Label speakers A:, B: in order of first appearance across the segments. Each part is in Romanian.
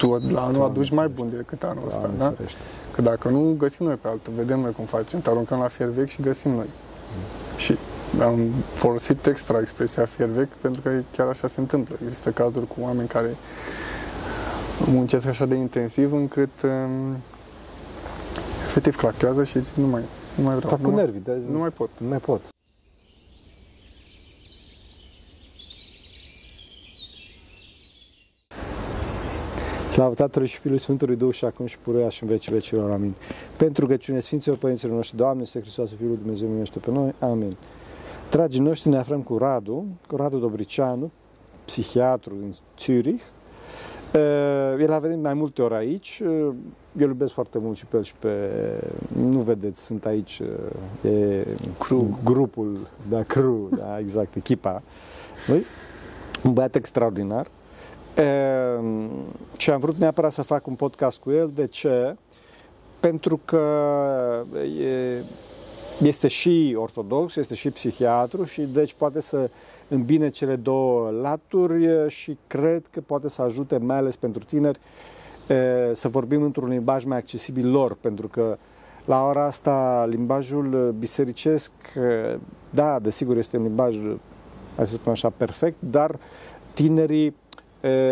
A: tu la anul aduci mai bun decât anul ăsta,
B: Doamne
A: da?
B: ferește.
A: Că dacă nu, găsim noi pe altul, vedem noi cum facem, te aruncăm la fier vechi și găsim noi. Și am folosit extra expresia fier vechi pentru că chiar așa se întâmplă. Există cazuri cu oameni care muncesc așa de intensiv încât um, efectiv clachează și zic nu mai, nu mai vreau.
B: Fac
A: nu,
B: cu
A: mai,
B: nervii, dar
A: nu mai pot.
B: nu mai pot. Slavă Tatălui și Fiului Sfântului Duh și acum și puruia și în vecii vecilor. Amin. Pentru rugăciune Sfinților Părinților noștri, Doamne, este Hristos, Fiul lui Dumnezeu, miluiește pe noi. Amin. Dragii noștri, ne aflăm cu Radu, cu Radu Dobricianu, psihiatru din Zurich. Uh, El a venit mai multe ori aici. Uh, Eu îl iubesc foarte mult și pe el și pe... Nu vedeți, sunt aici. uh, E
A: Crew.
B: grupul, da, crew, da, exact, echipa. Lui. Un băiat extraordinar. E, și am vrut neapărat să fac un podcast cu el. De ce? Pentru că e, este și ortodox, este și psihiatru și deci poate să îmbine cele două laturi e, și cred că poate să ajute mai ales pentru tineri e, să vorbim într-un limbaj mai accesibil lor, pentru că la ora asta limbajul bisericesc, e, da, desigur este un limbaj, hai să spun așa, perfect, dar tinerii e,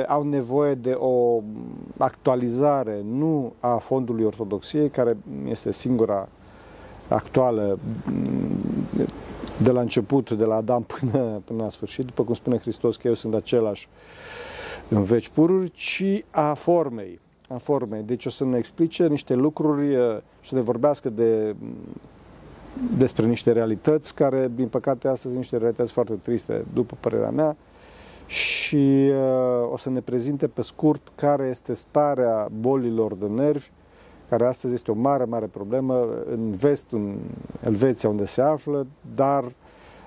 B: au nevoie de o actualizare, nu a fondului ortodoxiei, care este singura actuală m, de la început, de la Adam până, până la sfârșit, după cum spune Hristos că eu sunt același în veci pururi, ci a formei. A formei. Deci o să ne explice niște lucruri e, și să ne vorbească de, despre niște realități care, din păcate, astăzi sunt niște realități foarte triste, după părerea mea, și uh, o să ne prezinte pe scurt care este starea bolilor de nervi, care astăzi este o mare, mare problemă în vest, în Elveția, unde se află, dar,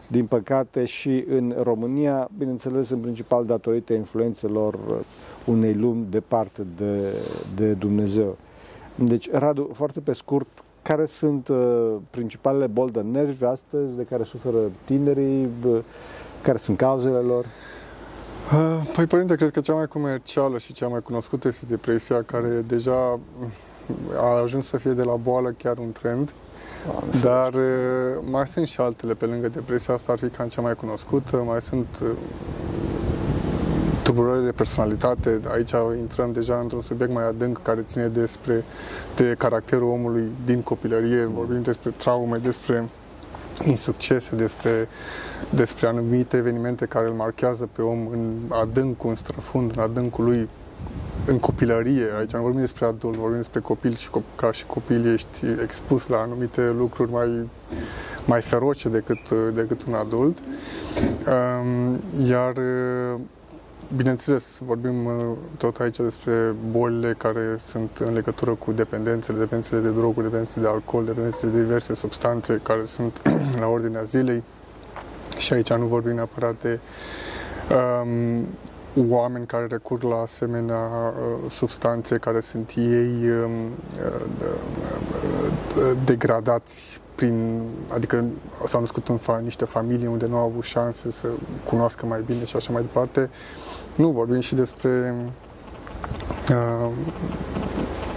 B: din păcate, și în România, bineînțeles, în principal datorită influențelor unei lumi departe de, de Dumnezeu. Deci, Radu, foarte pe scurt, care sunt uh, principalele boli de nervi astăzi de care suferă tinerii, uh, care sunt cauzele lor?
A: Uh, Păi, părinte, cred că cea mai comercială și cea mai cunoscută este depresia, care deja a ajuns să fie de la boală chiar un trend. Dar uh, mai sunt și altele pe lângă depresia asta, ar fi cam cea mai cunoscută. Mai sunt uh, tulburări de personalitate. Aici intrăm deja într-un subiect mai adânc care ține despre de caracterul omului din copilărie. Vorbim despre traume, despre insuccese, despre, despre anumite evenimente care îl marchează pe om în adâncul, în străfund, în adâncul lui în copilărie, aici nu vorbim despre adult, vorbim despre copil și cop- ca și copil ești expus la anumite lucruri mai, mai feroce decât, decât un adult. Um, Iar, bineînțeles, vorbim uh, tot aici despre bolile care sunt în legătură cu dependențele, dependențele de droguri, dependențele de alcool, dependențele de diverse substanțe care sunt la ordinea zilei. Și aici nu vorbim neapărat de um, oameni care recurg la asemenea uh, substanțe care sunt ei um, uh, uh, degradați prin, adică s-au născut în fa- niște familii unde nu au avut șanse să cunoască mai bine și așa mai departe. Nu, vorbim și despre uh,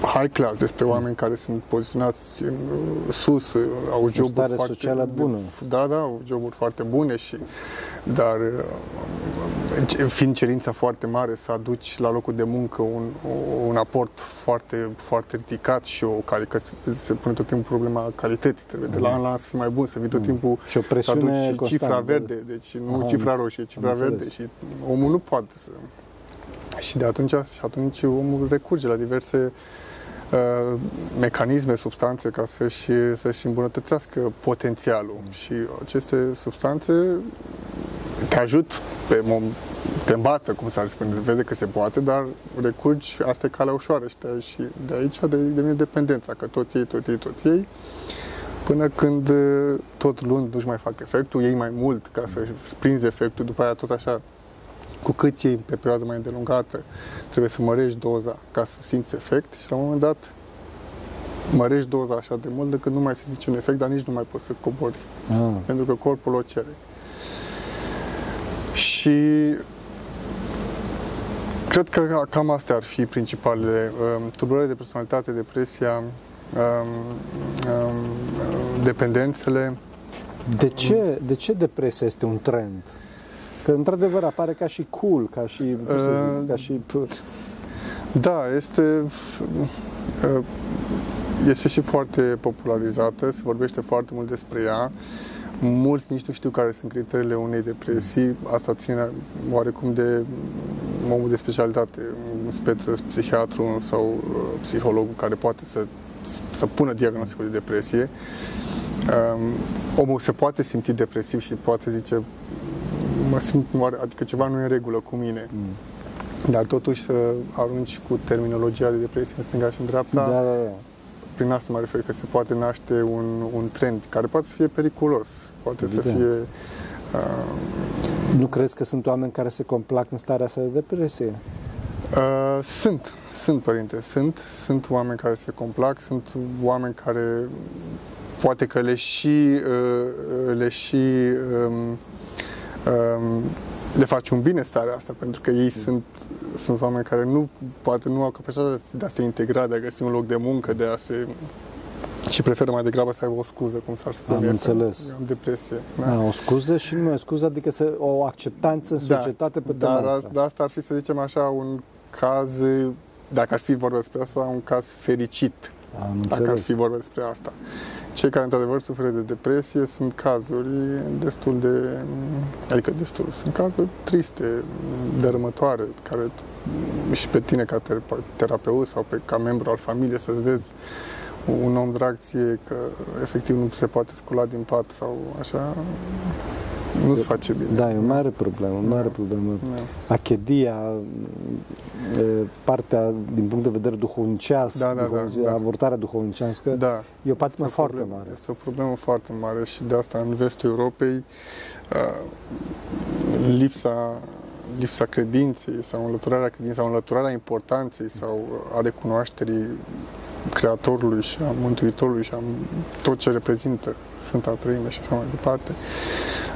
A: high class, despre oameni care sunt poziționați în, uh, sus, uh, au joburi
B: stare
A: foarte
B: socială bună.
A: Da, da, au joburi foarte bune și dar uh, fiind cerința foarte mare să aduci la locul de muncă un, un aport foarte, foarte ridicat și o calitate, se pune tot timpul problema calității, trebuie de la an la an să fii mai bun, să vii tot timpul
B: Și o
A: să
B: presiune
A: aduci
B: constantă.
A: cifra verde, deci nu
B: Aha,
A: cifra
B: am
A: roșie, cifra
B: am
A: verde
B: înțeles.
A: și omul nu poate să... Și de atunci, și atunci omul recurge la diverse uh, mecanisme, substanțe ca să-și, să-și îmbunătățească potențialul. Și aceste substanțe te ajut pe mom- te îmbată, cum s-ar spune, vede că se poate, dar recurgi, asta e calea ușoară și, te, și de aici de, devine dependența, că tot ei, tot ei, tot ei, până când uh, tot luni nu-și mai fac efectul, ei mai mult ca să prinzi efectul, după aia tot așa, cu cât ei pe perioadă mai îndelungată, trebuie să mărești doza ca să simți efect și la un moment dat mărești doza așa de mult încât nu mai simți niciun efect, dar nici nu mai poți să cobori
B: Ah,
A: pentru că corpul o cere. Și Cred că cam astea ar fi principalele. Um, tulburările de personalitate, depresia, um, um, dependențele.
B: De ce, de ce depresia este un trend? Că într-adevăr apare ca și cool, ca și, cum să zic,
A: Uh,
B: ca și
A: Da, este uh, este și foarte popularizată, se vorbește foarte mult despre ea. Mulți nici nu știu care sunt criteriile unei depresii. Asta ține oarecum de omul de specialitate, în speță psihiatru sau uh, psihologul care poate să, să pună diagnosticul de depresie. Um, omul se poate simți depresiv și poate zice mă simt, oare- adică ceva nu e în regulă cu mine. Dar totuși să arunci cu terminologia de depresie în stânga și în dreapta,
B: Da, da, da.
A: prin asta mă refer că se poate naște un, un trend care poate să fie periculos, poate
B: Evident.
A: să fie uh,
B: Nu crezi că sunt oameni care se complac în starea asta de depresie?
A: Uh, sunt, sunt părinte, sunt, sunt oameni care se complac, sunt oameni care poate că le și, uh, le și um, um, le face un bine starea asta, pentru că ei sunt, sunt oameni care nu, poate nu au capacitatea de a se integra, de a găsi un loc de muncă, de a se și preferă mai degrabă să aibă o scuză, cum s-ar spune.
B: Am
A: să-
B: înțeles.
A: Am depresie.
B: Da. o scuză și nu o scuză, adică să, o acceptanță în societate pe tema
A: dar,
B: asta.
A: dar asta ar fi, să zicem așa, un caz, dacă ar fi vorba despre asta, un caz fericit,
B: Am
A: dacă ar
B: înțeles.
A: fi vorba despre asta. Cei care într-adevăr suferă de depresie sunt cazuri destul de, adică destul, sunt cazuri triste, dărâmătoare, care și pe tine ca ter- terapeut sau pe, ca membru al familiei să-ți vezi un om drag ție că efectiv nu se poate scula din pat sau așa, nu-ți face bine.
B: Da, e o mare problemă, o mare problemă.
A: Da.
B: Achedia, e, partea din punct de vedere duhovnicească,
A: Da, da, da,
B: duhovnice-
A: da.
B: avortarea duhovnicească,
A: Da,
B: e o patimă
A: Este o
B: foarte
A: problemă-
B: mare.
A: Este o problemă foarte mare și de asta în vestul Europei uh, lipsa, lipsa credinței sau înlăturarea credinței sau înlăturarea importanței sau a recunoașterii Creatorului și a Mântuitorului și a tot ce reprezintă Sfânta Trăime și așa mai departe, uh, lă-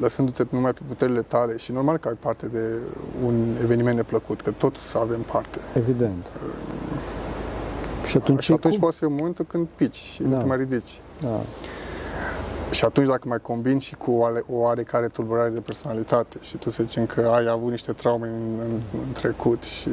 A: lăsându-te numai pe puterile tale și normal că ai parte de un eveniment neplăcut, că toți avem parte.
B: Evident. Și atunci,
A: și atunci
B: cum?
A: poate să fie momentul când pici și
B: Da.
A: te mai ridici.
B: Da.
A: Și atunci dacă mai combini și cu o ale- o oarecare tulburare de personalitate și tu să zicem că ai avut niște traume în, în, în trecut și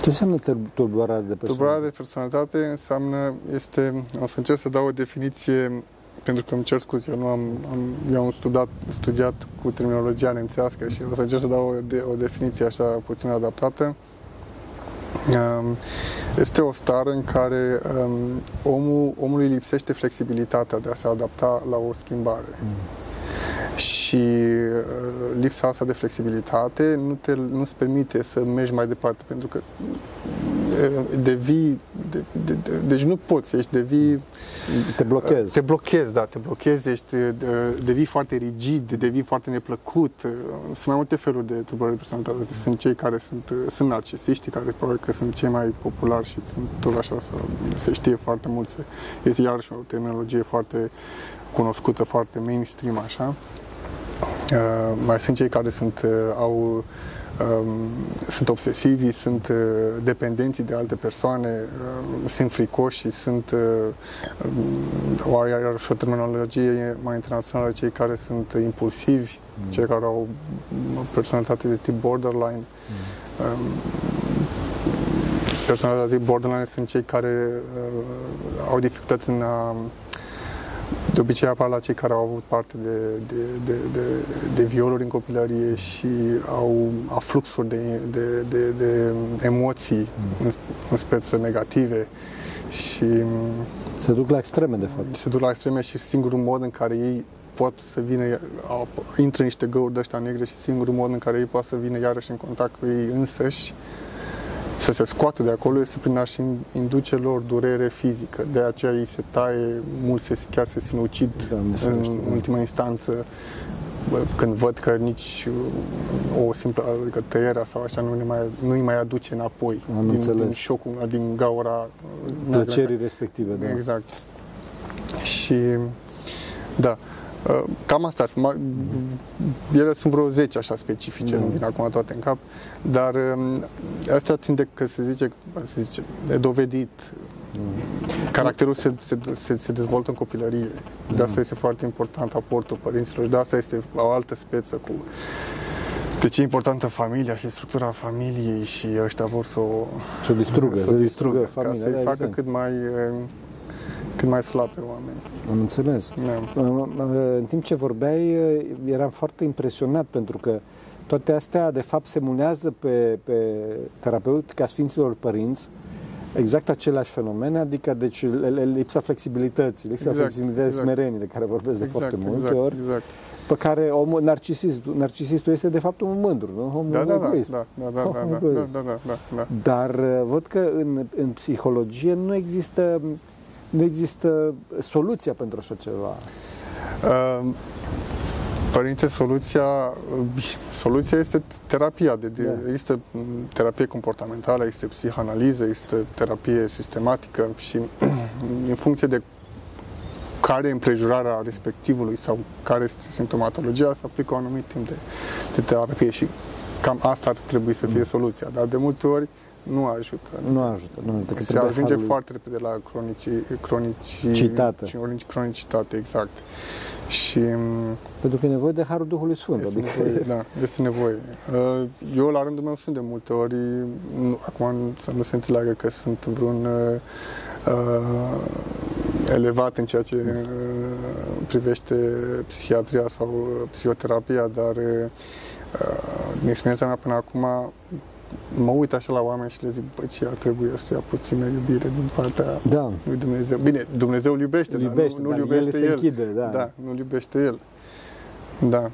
B: Ce înseamnă ter- tulburarea de persoană?
A: tulburarea de personalitate înseamnă, este, o să încerc să dau o definiție pentru că îmi cer scuze, eu nu am, am eu am studiat, studiat cu terminologia nemțească și o să încerc să dau o, de, o definiție așa puțin adaptată. Um, Este o stare în care um, omul, omului lipsește flexibilitatea de a se adapta la o schimbare. Și uh, lipsa asta de flexibilitate nu te, nu-ți permite să mergi mai departe, pentru că uh, devii, de, de, de, deci nu poți, ești devii
B: Te blochezi.
A: te blochezi, da, te blochezi, ești, de- devii foarte rigid, devii foarte neplăcut. Sunt mai multe feluri de tulburări de personalitate. Sunt cei care sunt, sunt narcisiști, care probabil că sunt cei mai populari și sunt tot așa, să, se știe foarte mult. Se, este iarăși o terminologie foarte cunoscută, foarte mainstream, așa. Uh, mai sunt cei care sunt, uh, au, um, sunt obsesivi, sunt uh, dependenții de alte persoane, uh, sunt fricoși, sunt, uh, um, o iarăși o terminologie mai internațională, cei care sunt impulsivi,
B: Mm.
A: cei care au o personalitate de tip borderline. Um, personalitatea de tip borderline sunt cei care uh, au dificultăți în a de obicei apar la cei care au avut parte de, de, de, de, de violuri în copilărie și au afluxuri de, de, de, de emoții în, în speță negative și
B: Se duc la extreme, de fapt.
A: se duc la extreme și singurul mod în care ei pot să vină, au- intră niște găuri de ăștia negre și singurul mod în care ei pot să vină iarăși în contact cu ei însăși să se scoată de acolo este prin a-și induce lor durere fizică. De aceea ei se taie, mulți se, chiar se sinucid
B: Doamne
A: în
B: ferește, da.
A: ultima instanță bă, când văd că nici uh, o simplă adică tăierea sau așa nu, ne mai, nu îi mai aduce înapoi
B: Am
A: din,
B: înțeles.
A: din șocul, din gaura uh, neagră
B: Plăcerii respective, da.
A: Exact. Și da, Uh, Cam asta ar fi. Ma- Ele sunt vreo 10 așa specifice,
B: Da.
A: nu vin acum toate în cap, dar um, asta țin de, că se zice, se zice, de dovedit. Caracterul se, se, se, se dezvoltă în copilărie. De asta este foarte important aportul părinților și de asta este o altă speță cu de ce e importantă familia și structura familiei și ăștia vor să o,
B: Să o distrugă,
A: să
B: să
A: o
B: distrugă
A: ca
B: familia.
A: să-i
B: da,
A: facă
B: evident.
A: cât mai, eh, cât mai slab pe oameni.
B: Am înțeles.
A: Da.
B: În timp ce vorbeai, eram foarte impresionat pentru că toate astea, de fapt, se munează pe, pe terapeutica Sfinților Părinți, exact aceleași fenomene, adică deci, le- le- lipsa flexibilității, lipsa
A: Exact,
B: flexibilității
A: exact.
B: smerenie, de care vorbesc de foarte multe
A: exact,
B: ori,
A: Exact.
B: pe care omul, narcisist, narcisistul este de fapt un mândru, nu? Omul
A: Da, da, da,
B: egoist.
A: da, da, da,
B: Oh,
A: da, da, da,
B: egoist.
A: da, da, da, da.
B: Dar uh, văd că în, în psihologie nu există, nu există soluția pentru așa ceva.
A: Uh, Părinte, soluția, soluția este terapia. De, de,
B: Da.
A: Există m, terapie comportamentală, există psihanaliză, există terapie sistematică și în funcție de care e împrejurarea respectivului sau care este simptomatologia, se aplică un anumit timp de, de terapie și cam asta ar trebui să fie soluția. Dar de multe ori nu ajută.
B: Nu ajută. Nu, ajută, că
A: Se
B: trebuie
A: ajunge
B: harul lui.
A: foarte repede la cronici, cronici,
B: Citate.
A: cronici- Cronicitate, exact. Și m,
B: Pentru că e nevoie de Harul Duhului Sfânt.
A: este
B: Adică
A: nevoie, da, este nevoie. Uh, Eu, la rândul meu, sunt de multe ori, nu, acum să nu se înțeleagă că sunt vreun uh, uh, elevat în ceea ce uh, privește psihiatria sau uh, psihoterapia, dar uh, din experiența mea până acum mă uit așa la oameni și le zic, bă, ce ar trebui să ia puțină iubire din partea
B: da,
A: lui Dumnezeu. Bine, Dumnezeu îl iubește,
B: îl
A: dar
B: iubește,
A: nu,
B: dar
A: nu iubește
B: el se
A: el.
B: închide. Da.
A: Da, nu-l iubește el. Da,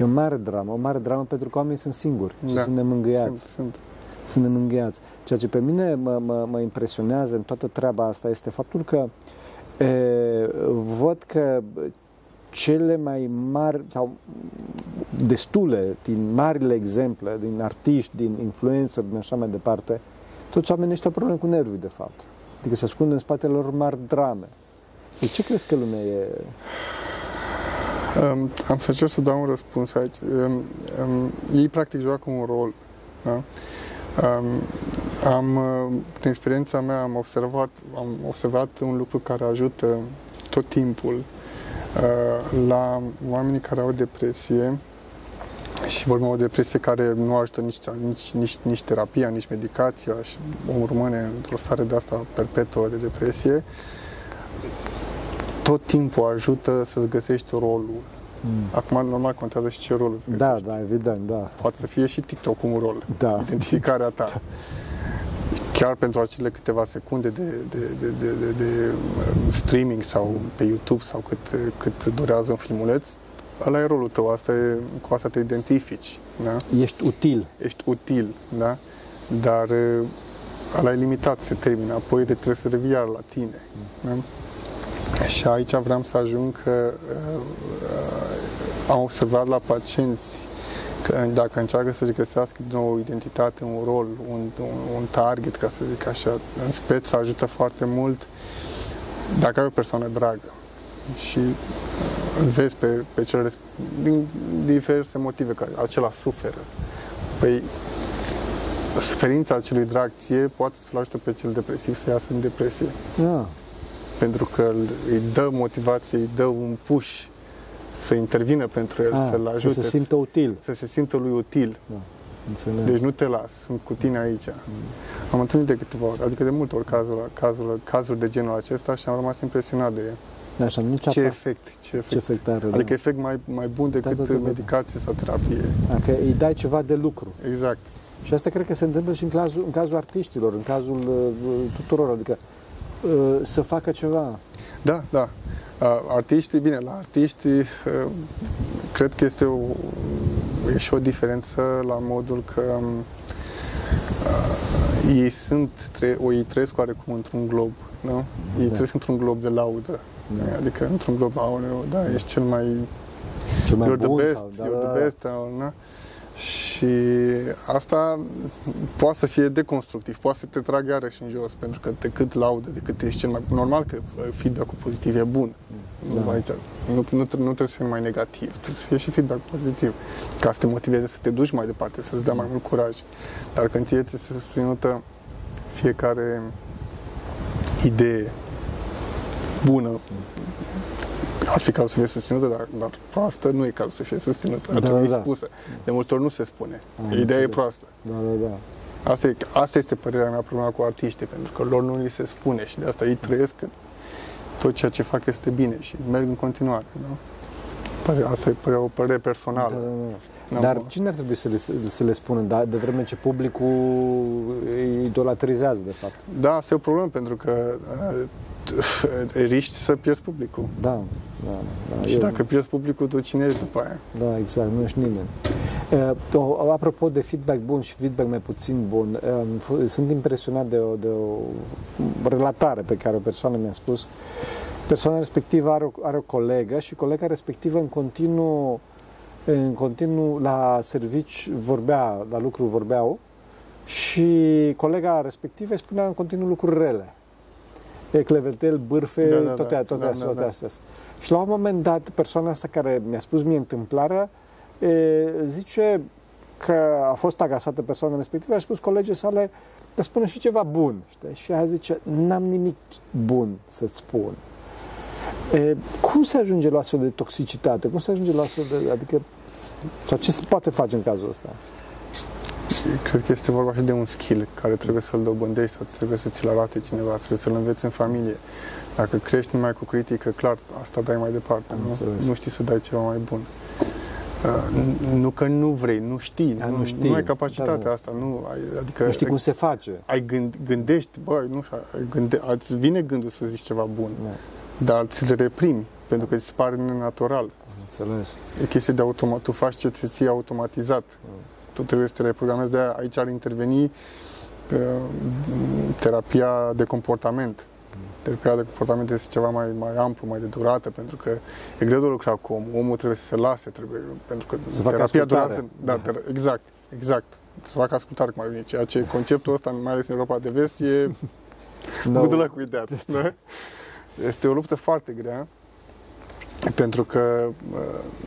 B: E o mare dramă, o mare dramă pentru că oamenii sunt singuri și
A: Da.
B: sunt nemângâiați.
A: sunt, sunt.
B: Sunt nemângâiați. Ceea ce pe mine mă, mă, mă impresionează în toată treaba asta este faptul că e, văd că cele mai mari sau destule din marile exemple, din artiști, din influencer, din așa mai departe, toți oamenii ăștia au probleme cu nervii, de fapt. Adică se ascund în spatele lor mari drame. De ce crezi că lumea e...
A: Um, am să încerc să dau un răspuns aici. Um, um, ei practic joacă un rol. Da? Um, am, uh, din experiența mea, am observat, am observat un lucru care ajută tot timpul uh, la oamenii care au depresie și vorbim o depresie care nu ajută nici, nici, nici, nici terapia, nici medicația și omul rămâne într-o stare de asta perpetuă de depresie, tot timpul ajută să-ți găsești rolul. Acum, normal, contează și ce rol îți
B: Da,
A: găsești.
B: da, evident, da.
A: Poate să fie și TikTok un rol,
B: Da.
A: identificarea ta. Chiar pentru acele câteva secunde de, de, de, de, de, de um, streaming sau pe YouTube sau cât, cât durează un filmuleț, ăla e rolul tău, asta e, cu asta te identifici. Da?
B: Ești util.
A: ești util, da? Dar uh, ăla e limitat, se termină, apoi de trebuie să revii iar la tine. Da? Și aici vreau să ajung că uh, uh, am observat la pacienți că dacă încearcă să-și găsească din nou o identitate, un rol, un, un, un target, ca să zic așa, în speță ajută foarte mult dacă ai o persoană dragă și uh, îl vezi pe, pe cel resp- din diverse motive, că acela suferă. Păi, suferința acelui drag ție poate să-l ajute pe cel depresiv să iasă din depresie.
B: Da.
A: Pentru că îl- îi dă motivație, îi dă un push să intervină pentru el,
B: Ah,
A: să-l
B: să
A: ajute,
B: se simtă util.
A: să se simtă lui util.
B: Înțeles.
A: Deci nu te las, sunt cu tine aici. Am întâlnit de câteva ori, adică de multe ori cazuri, cazuri, cazuri de genul acesta și am rămas impresionat de
B: Așa, nu
A: ce
B: ce,
A: efect, ce efect.
B: ce efect are.
A: Adică
B: da.
A: efect mai, mai bun decât
B: da, da, da.
A: medicație sau terapie.
B: Da, că îi dai ceva de lucru.
A: Exact.
B: Și asta cred că se întâmplă și în cazul, în cazul artiștilor, în cazul uh, tuturor. Adică uh, să facă ceva.
A: Da, da. Uh, Artiștii, bine, la artiști uh, cred că este o, e și o diferență la modul că um, uh, ei sunt, tre- o, ei trăiesc oarecum într-un glob, nu? Ei
B: Da.
A: trăiesc într-un glob de laudă.
B: Da.
A: Adică într-un glob, aoleu, da, ești cel mai,
B: Ce mai
A: you're the
B: bun
A: best,
B: sau, da,
A: you're
B: da,
A: the
B: da.
A: best, aoleu, na? Și asta poate să fie deconstructiv, poate să te tragă iarăși în jos, pentru că de cât laudă, de cât ești cel mai... Normal că uh, feedback-ul pozitiv e bun, Nu,
B: Da.
A: aici, nu, nu, nu trebuie să fie mai negativ, trebuie să fie și feedback pozitiv, ca să te motiveze să te duci mai departe, să-ți dea mai mult curaj. Dar când ție ți se susținută fiecare idee bună, ar fi cazul să fie susținută, dar, dar proastă nu e cazul să fie susținută, ar
B: Da,
A: trebui
B: da.
A: spusă. De multe ori nu se spune.
B: Am
A: Ideea
B: înțeles.
A: e proastă.
B: Da, da, da.
A: Asta, e, asta este părerea mea problema cu artiștii, pentru că lor nu li se spune și de asta ei trăiesc că tot ceea ce fac este bine și merg în continuare. Nu? Pare- Asta e părerea- o părere personală.
B: Da, da, da.
A: N-am
B: Dar
A: o-
B: cine ar trebui să le, să le spună, da, de vreme ce publicul îi idolatrizează, de fapt?
A: Da, asta e o problemă pentru că uh, riști să pierzi publicul.
B: Da, da, da.
A: Și
B: Eu-
A: dacă pierzi publicul, tu cine ești după aia?
B: Da, exact, nu ești nimeni. Uh, o- apropo de feedback bun și feedback mai puțin bun, uh, f- sunt impresionat de o, de o relatare pe care o persoană mi-a spus. Persoana respectivă are o, are o colegă și colega respectivă în continuu, în continuu la servici vorbea, la lucru vorbeau și colega respectivă îi spunea în continuu lucruri rele. E clevetel, bârfe,
A: Da, da,
B: toate,
A: da.
B: toate,
A: Da,
B: astea,
A: da,
B: toate
A: da.
B: astea. Și la un moment dat, persoana asta care mi-a spus mie întâmplarea, e, zice că a fost agasată persoana respectivă, a spus colegii sale, dar spune și ceva bun. Știi? Și ea zice, n-am nimic bun să-ți spun. E, cum se ajunge la astfel de toxicitate? Cum se ajunge la astfel de... Adică, sau ce se poate face în cazul ăsta?
A: Cred că este vorba și de un skill care trebuie să-l dobândești sau trebuie să ți-l arate cineva, trebuie să-l înveți în familie. Dacă crești numai cu critică, clar, asta dai mai departe.
B: Am
A: Nu?
B: înțeles.
A: nu știi să dai ceva mai bun. Uh, n- nu că nu vrei, nu știi,
B: Da,
A: nu,
B: nu știi.
A: nu ai capacitatea
B: Da, da.
A: asta, nu, ai, adică
B: Nu știi cum se face.
A: ai gând, gândești, băi, nu știu, ai gânde, îți vine gândul să zici ceva bun,
B: Da,
A: dar ți-l reprimi, pentru că ți se pare nenatural.
B: am înțeles.
A: E chestie de automat, tu faci ce ți ție automatizat. Tu trebuie să te reprogramezi, de aia aici ar interveni uh, terapia de comportament. Terapia de comportament este ceva mai, mai amplu, mai de durată, pentru că e greu de lucra cu omul. Omul trebuie să se lase, trebuie, pentru că
B: Să facă
A: terapia
B: ascultare.
A: durează. Da, ter- exact, exact. Să facă ascultare, cum ar veni. Ceea ce conceptul ăsta, mai ales în Europa de Vest, e
B: No.
A: Good luck with that. da? Este o luptă foarte grea pentru că uh,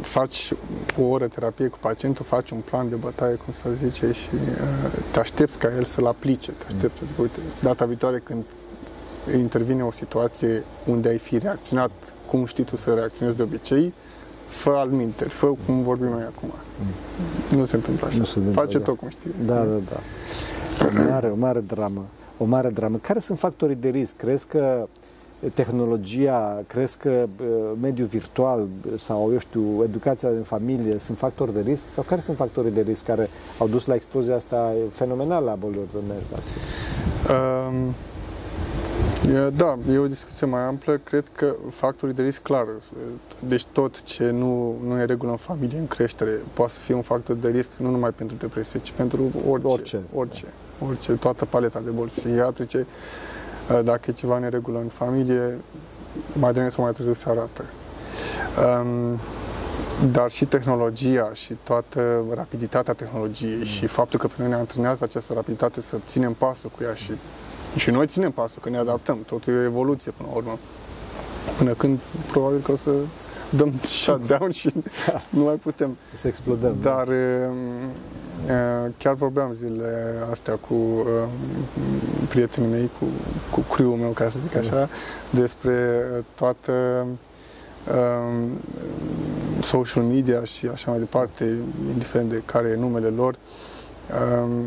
A: faci o oră terapie cu pacientul, faci un plan de bătaie, cum să zice, și uh, te aștepți ca el să-l aplice. Te aștepți, adică, uite, data viitoare când intervine o situație unde ai fi reacționat cum știi tu să reacționezi de obicei, fă al minteri, fă cum vorbim noi acum. Nu se întâmplă așa.
B: Nu se întâmplă,
A: Face
B: da.
A: tot cum știi.
B: Da, da, da. O mare, o mare dramă. O mare dramă. Care sunt factorii de risc? Crezi că tehnologia, crezi că uh, mediul virtual uh, sau, eu știu, educația în familie sunt factori de risc? Sau care sunt factorii de risc care au dus la explozia asta fenomenală a bolilor de nervi astăzi?
A: Um, e- da, e o discuție mai amplă. Cred că factorii de risc, clar, deci tot ce nu, nu e în regulă în familie, în creștere, poate să fie un factor de risc nu numai pentru depresie, ci pentru orice.
B: Orice.
A: Orice, orice toată paleta de boli psihiatrice. Uh, Dacă e ceva în regulă în familie, mai devreme sau mai târziu se arată. Um, dar și tehnologia și toată rapiditatea tehnologiei și faptul că pe noi ne antrenează această rapiditate să ținem pasul cu ea și, și noi ținem pasul, că ne adaptăm. Totul e o evoluție până la urmă. Până când probabil că o să dăm shutdown și nu mai putem.
B: Să explodăm.
A: Dar e, e, chiar vorbeam zilele astea cu e, prietenii mei, cu, cu crew-ul meu, ca să zic așa, despre toată um, social media și așa mai departe, indiferent de care e numele lor, um,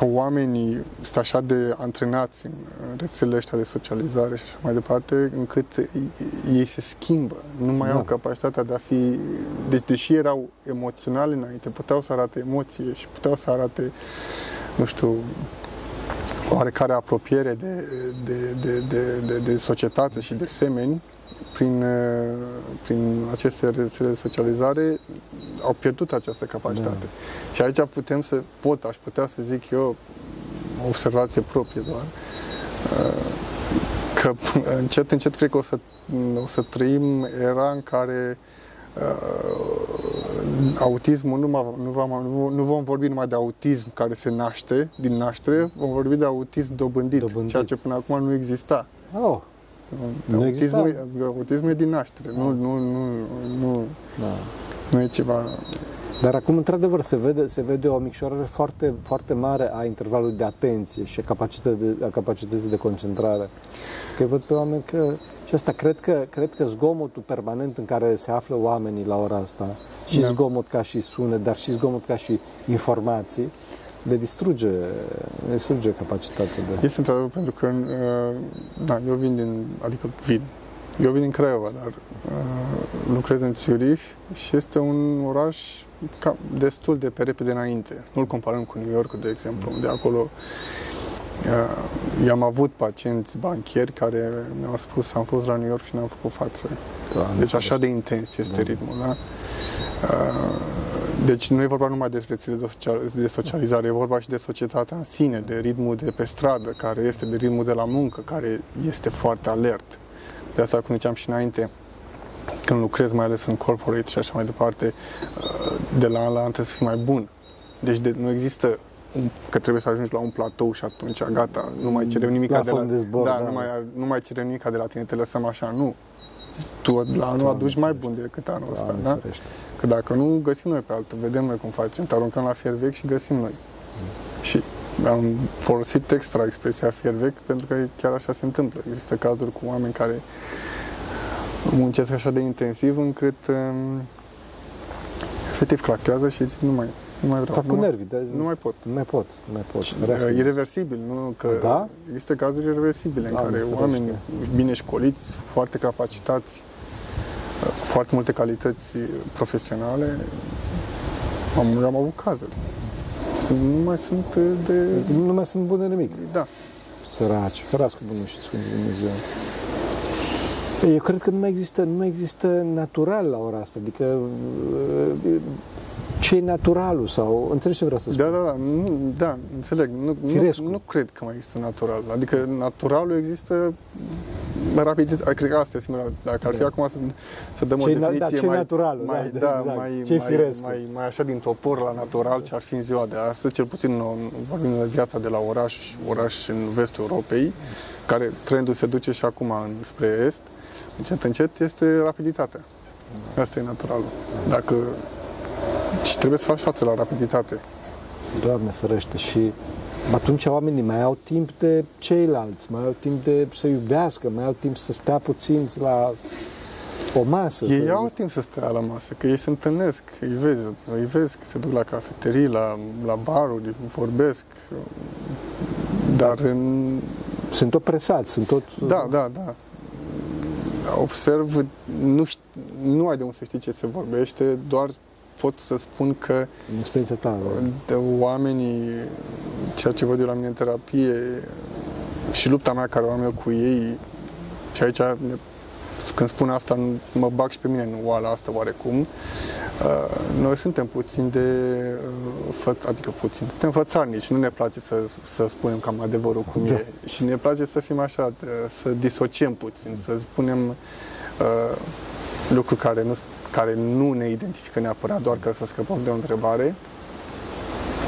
A: că oamenii sunt așa de antrenați în rețelele ăștia de socializare și așa mai departe, încât ei se schimbă, nu mai
B: Da.
A: au capacitatea de a fi... Deci, deși erau emoționali înainte, puteau să arate emoție și puteau să arate, nu știu, oarecare apropiere de, de, de, de, de, de societate și de semeni, prin, eh, prin aceste rețele de socializare, au pierdut această capacitate.
B: Da.
A: Și aici putem să, pot, aș putea să zic eu, o observație proprie doar, eh, că încet, încet cred că o să, o să trăim era în care uh, autismul nu, ma, nu, va, nu, nu vom vorbi numai de autism care se naște din naștere, vom vorbi de autism dobândit,
B: Dobândit.
A: ceea ce până acum nu exista.
B: Oh, Nu exista.
A: autismul, e- autismul e din naștere, nu, nu, nu, nu,
B: Da.
A: nu e ceva...
B: Dar acum, într-adevăr, se vede, se vede o micșorare foarte, foarte mare a intervalului de atenție și a capacității de, a capacității de concentrare. Că văd pe oameni că... Și asta, cred că, cred că zgomotul permanent în care se află oamenii la ora asta, și
A: Da.
B: zgomot ca și sunet, dar și zgomot ca și informații, le distruge, le distruge capacitatea de...
A: Este într-adevăr pentru că, uh, da, eu vin din, adică vin, eu vin din Craiova, dar uh, lucrez în Zurich și este un oraș cam destul de pe repede înainte. Nu-l comparăm cu New York, de exemplu, unde acolo uh, i-am avut pacienți banchieri care mi-au spus am fost la New York și n-am făcut față.
B: Doamne
A: Deci așa
B: ferește.
A: de intens este
B: Da.
A: ritmul, da? Uh, Deci nu e vorba numai de rețele de, social, de socializare, e vorba și de societatea în sine, de ritmul de pe stradă, care este de ritmul de la muncă, care este foarte alert. De asta, cum ziceam și înainte, când lucrezi, mai ales în corporate și așa mai departe, uh, de la an la an trebuie să fii mai bun. Deci de, nu există un, că trebuie să ajungi la un platou și atunci gata, nu mai cerem nimic de la,
B: Plafon de zbor,
A: da,
B: da.
A: Nu, mai, nu mai cerem nimic de la tine, te lăsăm așa, nu. Tu la anul
B: Doamne
A: aduci mai bun decât anul ăsta,
B: Doamne
A: da?
B: ferește.
A: Că dacă nu, găsim noi pe altul, vedem noi cum facem, te aruncăm la fier vechi și găsim noi. Și am folosit extra expresia fier vechi pentru că chiar așa se întâmplă. Există cazuri cu oameni care muncesc așa de intensiv încât um, efectiv clachează și zic nu mai, nu mai vreau.
B: Fac
A: nu,
B: cu
A: mai,
B: nervii, dar
A: nu mai pot.
B: nu mai pot, nu mai pot.
A: Și,
B: Ferească.
A: uh, Irreversibil, nu? Că
B: Da?
A: există cazuri irreversibile în
B: Doamne
A: care
B: ferește.
A: oameni bine școliți, foarte capacitați, uh, cu foarte multe calități profesionale, am, eu am avut cazuri. Sunt, nu mai sunt uh, de...
B: Nu mai sunt bune nimic.
A: Da.
B: Săraci, ferească bunul și Sfântul Dumnezeu. Eu cred că nu mai există, nu mai există natural la ora asta, adică uh, ce e naturalul sau, înțelegi ce vreau să spun?
A: Da, da, da, nu, da, înțeleg. Nu,
B: Firescul.
A: nu, nu cred că mai există natural. Adică naturalul există rapid, cred că asta e singura. Dacă ar fi
B: Da.
A: acum să, să dăm
B: Ce-i
A: o
B: na- da,
A: definiție
B: ce-i
A: mai,
B: naturalul,
A: mai,
B: da,
A: da,
B: exact.
A: mai,
B: Ce-i
A: mai,
B: firescul.
A: mai, mai, așa din topor la natural ce ar fi în ziua de astăzi, cel puțin în, vorbim de viața de la oraș, oraș în vestul Europei, care trendul se duce și acum în, spre est, încet, încet, este rapiditatea. Asta e naturalul. Dacă și trebuie să faci față la rapiditate.
B: Doamne ferește și atunci oamenii mai au timp de ceilalți, mai au timp de să iubească, mai au timp să stea puțin la o masă.
A: Ei
B: să...
A: au timp să stea la masă, că ei se întâlnesc, îi vezi, îi vezi că se duc la cafeterii, la, la baruri, vorbesc, dar în,
B: Sunt tot presați, sunt tot...
A: da, da, da. Observ, nu, ști, nu ai de unde să știi ce se vorbește, doar pot să spun că
B: În experiența ta. da.
A: de oamenii, ceea ce văd eu la mine în terapie și lupta mea care o am eu cu ei, și aici ne- când spun asta mă bag și pe mine în oala asta oarecum, uh, noi suntem puțin de, uh, fă- adică puțin, suntem fățarnici, nu ne place să, să spunem cam adevărul cum
B: Da.
A: e și ne place să fim așa, de- să disociem puțin, să spunem uh, lucruri care nu, care nu ne identifică neapărat, doar ca să scăpăm de o întrebare.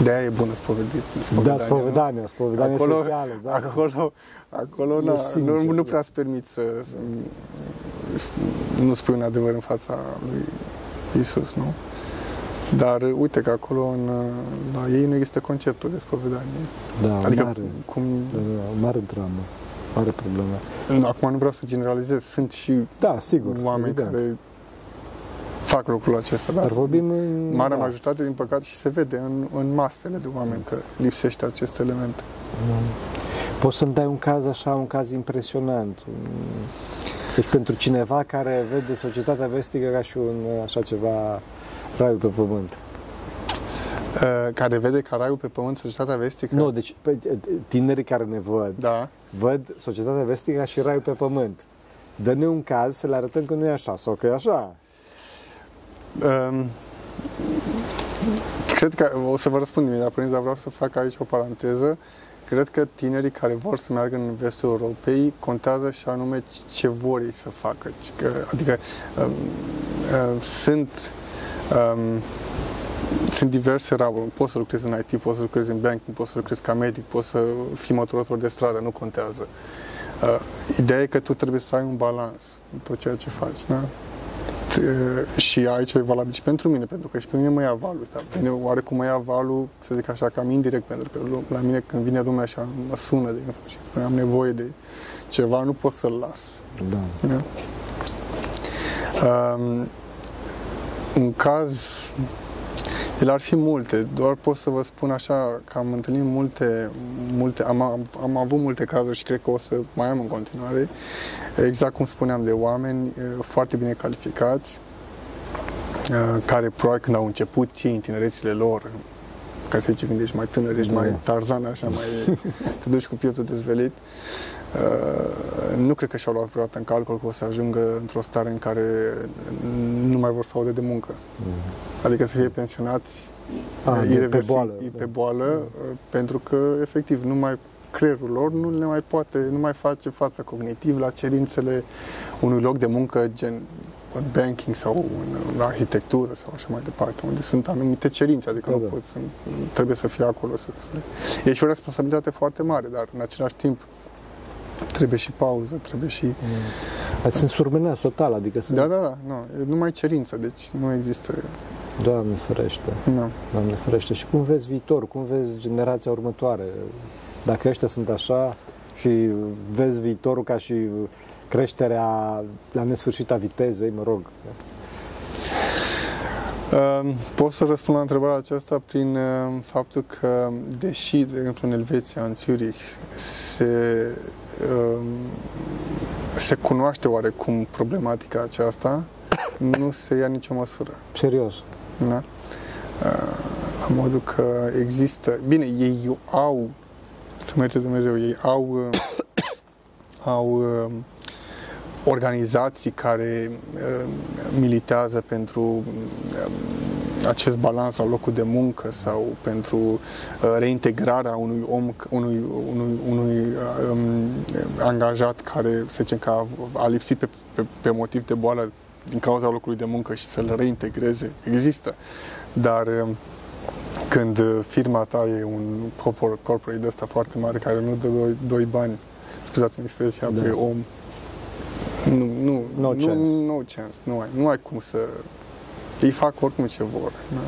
A: De aia e bună spovedit,
B: Da,
A: spovedania. nu?
B: spovedania, spovedania
A: Acolo,
B: esențială. Da,
A: acolo, acolo na,
B: Ești sincer,
A: nu, nu
B: da.
A: prea îți permiți să, să nu spui un adevăr în fața lui Isus, nu? Dar uite că acolo în, la ei nu există conceptul de spovedanie.
B: da,
A: Adică
B: mare,
A: cum...
B: da, da, mare dramă, mare problemă.
A: Acum nu vreau să generalizez, sunt și
B: Da, sigur.
A: oameni
B: evident.
A: care fac lucrul acesta, dar
B: Dar vorbim în...
A: marea
B: da,
A: majoritate, din păcate, și se vede în, în masele de oameni că lipsește acest element.
B: da. Poți să-mi dai un caz așa, un caz impresionant. un- Deci pentru cineva care vede societatea vestică ca și un așa ceva raiul pe pământ.
A: Uh, care vede ca raiul pe pământ societatea vestică.
B: Nu, deci pe- tinerii care ne văd,
A: Da.
B: Văd societatea vestică ca și raiul pe pământ. Dă-ne un caz să le arătăm că nu e așa sau că e așa.
A: Um, cred că o să vă răspund imediat, părinți, dar vreau să fac aici o paranteză. Cred că tinerii care vor să meargă în vestul Europei contează și anume ce vor ei să facă. Că, adică um, uh, sunt um, sunt diverse ramuri. Poți să lucrezi în IT, poți să lucrezi în banking, poți să lucrezi ca medic, poți să fii măturător de stradă, nu contează. Uh, ideea e că tu trebuie să ai un balans în tot ceea ce faci, da? T- și aici e valabil și pentru mine, pentru că și pe mine mă ia valul, dar pe mine oarecum mă ia valul, să zic așa, cam indirect, pentru că lu- la mine când vine lumea așa, mă sună de și spune am nevoie de ceva, nu pot să-l las.
B: Da.
A: Da? Um, în caz, ele ar fi multe, doar pot să vă spun așa că am întâlnit multe, multe am, am, am avut multe cazuri și cred că o să mai am în continuare, exact cum spuneam, de oameni eh, foarte bine calificați, eh, care probabil când au început ei în tinerețile lor, ca să zice când ești mai tânăr, ești
B: Da.
A: mai tarzan, așa, mai te duci cu pieptul dezvelit, Uh, nu cred că și-au luat vreodată în calcul că o să ajungă într-o stare în care nu mai vor să audă de muncă. Adică să fie pensionați
B: A,
A: uh,
B: Ah, de pe
A: irreversibil-
B: boală.
A: pe boală, uh, pentru că efectiv nu mai creierul lor nu le mai poate, nu mai face față cognitiv la cerințele unui loc de muncă gen în banking sau în, în arhitectură sau așa mai departe, unde sunt anumite cerințe, adică
B: Da,
A: nu
B: da.
A: poți, să, trebuie să fii acolo. Să, să... E și o responsabilitate foarte mare, dar în același timp trebuie și pauză, trebuie și...
B: Mm. Ați sunt surmenați total, adică sunt...
A: Da, da, da, nu, e numai cerință, deci nu există...
B: Doamne ferește,
A: Nu.
B: Doamne ferește. Și cum vezi viitor, cum vezi generația următoare? Dacă ăștia sunt așa și vezi viitorul ca și creșterea la nesfârșită a vitezei, mă rog.
A: Uh, Pot să răspund la întrebarea aceasta prin uh, faptul că, deși, de exemplu, în Elveția, în Zurich, se, uh, se cunoaște oarecum problematica aceasta, nu se ia nicio măsură.
B: Serios.
A: Da? Uh, La modul că există... Bine, ei au, să mă ierte Dumnezeu, ei au, uh, au uh, organizații care uh, militează pentru um, acest balans al locului de muncă sau pentru uh, reintegrarea unui om, unui, unui, unui uh, um, angajat care, să zicem, că a, a lipsit pe, pe, pe motiv de boală din cauza locului de muncă și să-l reintegreze. Există. Dar um, când uh, firma ta e un corporate, corporate de ăsta foarte mare care nu dă doi, doi bani, scuzați-mi expresia,
B: Da.
A: pe om, nu, nu,
B: No
A: nu,
B: chance.
A: no chance, nu ai, nu ai cum să... Ei fac oricum ce vor. Da?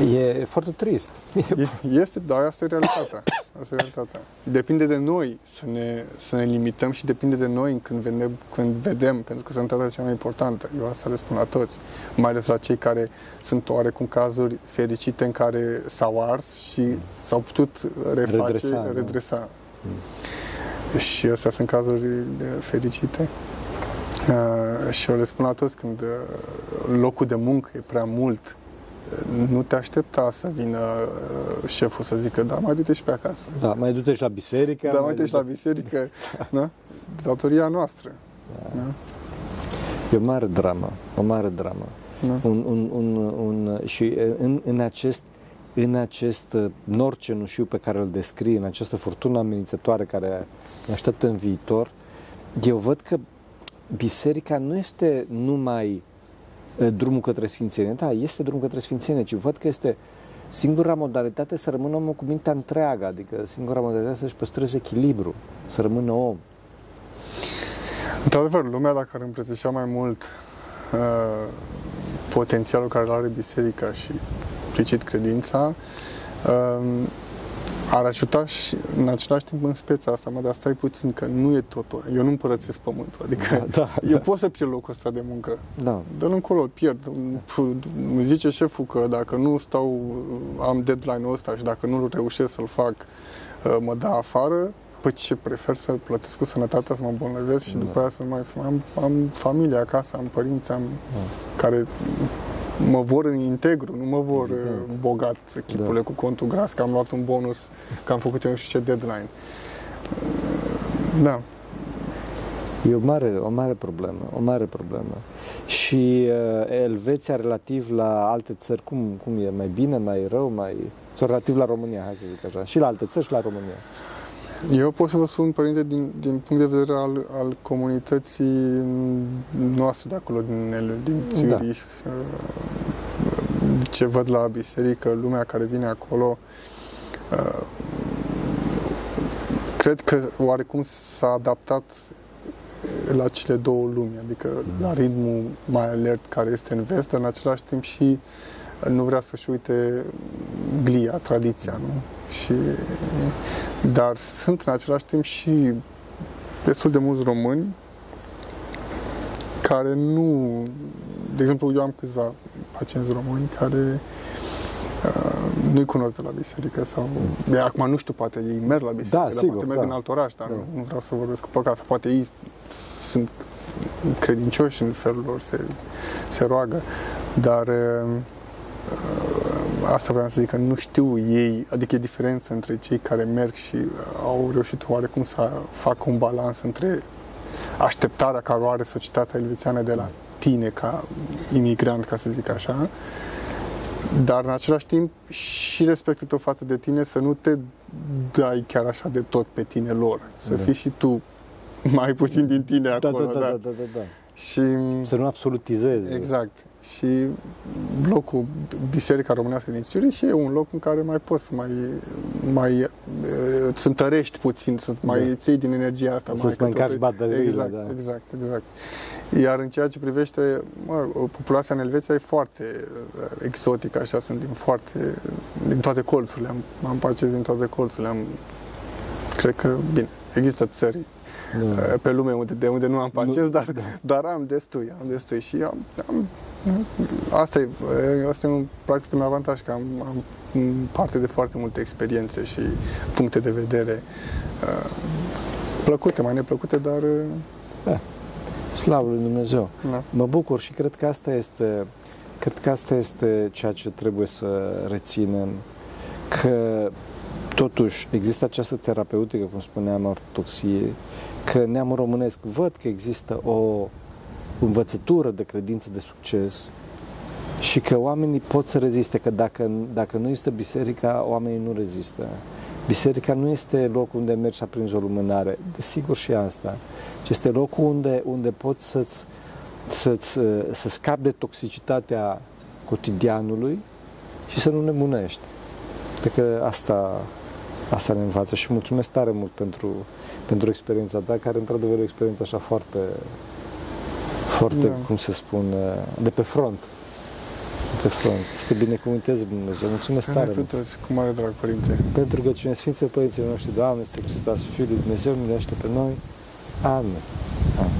B: E foarte trist.
A: E- Este, dar asta e realitatea. Asta e realitatea. Depinde de noi să ne, să ne limităm și depinde de noi când vedem, când vedem, pentru că sănătatea e cea mai importantă. Eu asta le spun la toți, mai ales la cei care sunt oarecum cazuri fericite în care s-au ars și s-au putut reface,
B: Redresa,
A: redresa.
B: da.
A: redresa. Și astea sunt cazuri de fericite. Uh, și eu le spun la toți când uh, locul de muncă e prea mult, uh, nu te aștepta să vină uh, șeful să zică, da, mai du-te și pe acasă.
B: Da, mai du-te și la biserică.
A: Da, mai du-te și la biserică. Da? Datoria noastră. Da?
B: E o mare dramă, o mare dramă.
A: Da?
B: Un, un, un, un, și e, în, în acest în acest uh, nor cenușiu pe care îl descrie, în această furtună amenințătoare care ne așteaptă în viitor, eu văd că biserica nu este numai uh, drumul către sfințenie, da, este drumul către sfințenie, ci văd că este singura modalitate să rămână omul cu mintea întreagă, adică singura modalitate să-și păstreze echilibru, să rămână om.
A: Într-adevăr, lumea dacă ar îmbrățișa mai mult uh, potențialul care îl are biserica și implicit credința, uh, ar ajuta și în același timp în speța asta, mă, dar stai puțin că nu e totul. Eu nu împărățesc pământul, adică
B: Da,
A: eu pot să pierd locul ăsta de muncă.
B: Da,
A: Dă-l încolo, îl pierd. Îmi zice șeful că dacă nu stau, am deadline-ul ăsta și dacă nu reușesc să-l fac, uh, mă dă afară, păi ce prefer să plătesc cu sănătatea, să mă îmbolnăvesc și
B: Da.
A: după aia să nu mai am, am familie acasă, am părinți, am
B: Da.
A: care mă vor în integru, nu mă vor
B: Evident.
A: uh, bogat, chipule
B: Da.
A: cu contul gras, că am luat un bonus, că am făcut eu nu știu ce deadline. Uh, Da,
B: E o mare, o mare problemă, o mare problemă. Și uh, Elveția relativ la alte țări, cum, cum e? Mai bine, mai rău, mai... Sau relativ la România, hai să zic așa. Și la alte țări și la România.
A: Eu pot să vă spun, părinte, din, din punct de vedere al, al comunității noastre de acolo, din, El- din
B: Da.
A: Zurich, uh, ce văd la biserică, lumea care vine acolo, uh, cred că oarecum s-a adaptat la cele două lumi, adică la ritmul mai alert care este în vest, dar în același timp și nu vrea să-și uite glia, tradiția, nu? Și, dar sunt în același timp și destul de mulți români care nu... De exemplu, eu am câțiva pacienți români care uh, nu-i cunosc de la biserică sau... De acum nu știu, poate ei merg la biserică,
B: Da,
A: dar
B: sigur,
A: poate merg
B: da.
A: în alt oraș, dar
B: Da.
A: nu, nu vreau să vorbesc cu păcat. Sau poate ei sunt credincioși în felul lor, se, se roagă, dar uh, asta vreau să zic, că nu știu ei, adică e diferență între cei care merg și au reușit oarecum să facă un balans între așteptarea care o are societatea elvețiană de la tine ca imigrant, ca să zic așa, dar în același timp și respectul tău față de tine să nu te dai chiar așa de tot pe tine lor, să
B: Da.
A: fii și tu mai puțin din tine
B: Da,
A: acolo.
B: da, da, da, da, da, da.
A: Și
B: Să nu absolutizezi.
A: Exact. Și locul Biserica Românească din Zurich e un loc în care mai poți să mai, mai eh, îți întărești puțin, să mai
B: Da.
A: ții din energia asta.
B: Să-ți
A: că
B: mai încarci
A: totul-
B: bateriile,
A: Exact,
B: da.
A: exact, exact. Iar în ceea ce privește, mă, populația în Elveția e foarte eh, exotică, așa, sunt din foarte, din toate colțurile, am, am pacienți din toate colțurile, am, cred că, bine, există țări
B: Da.
A: uh, pe lume unde, de unde nu am pacienți, dar, dar am destui, am destui și am, am asta e, asta e un, practic un avantaj, că am, am parte de foarte multe experiențe și puncte de vedere uh, plăcute, mai neplăcute, dar uh,
B: Slavă lui Dumnezeu.
A: na,
B: Mă bucur și cred că asta este, cred că asta este ceea ce trebuie să reținem, că totuși există această terapeutică, cum spuneam, a ortodoxiei, că neamul românesc văd că există o învățătură de credință de succes și că oamenii pot să reziste, că dacă, dacă nu este biserica, oamenii nu rezistă. Biserica nu este locul unde mergi și aprinzi o lumânare, desigur și asta, ci este locul unde, unde poți să-ți, să-ți, să scapi de toxicitatea cotidianului și să nu nebunești. Cred că asta, asta ne învață și mulțumesc tare mult pentru, pentru experiența ta, care într-adevăr e o experiență așa foarte, foarte,
A: Da.
B: cum se spune, de pe front. De pe front. Să te binecuvântezi Dumnezeu. Mulțumesc tare
A: cu
B: mult.
A: toți, cu mare drag, Părinte.
B: Pentru că cine Sfinții Părinții noștri, Doamne, este Hristos, Fiul lui Dumnezeu, milește pe noi. Amin. Amin.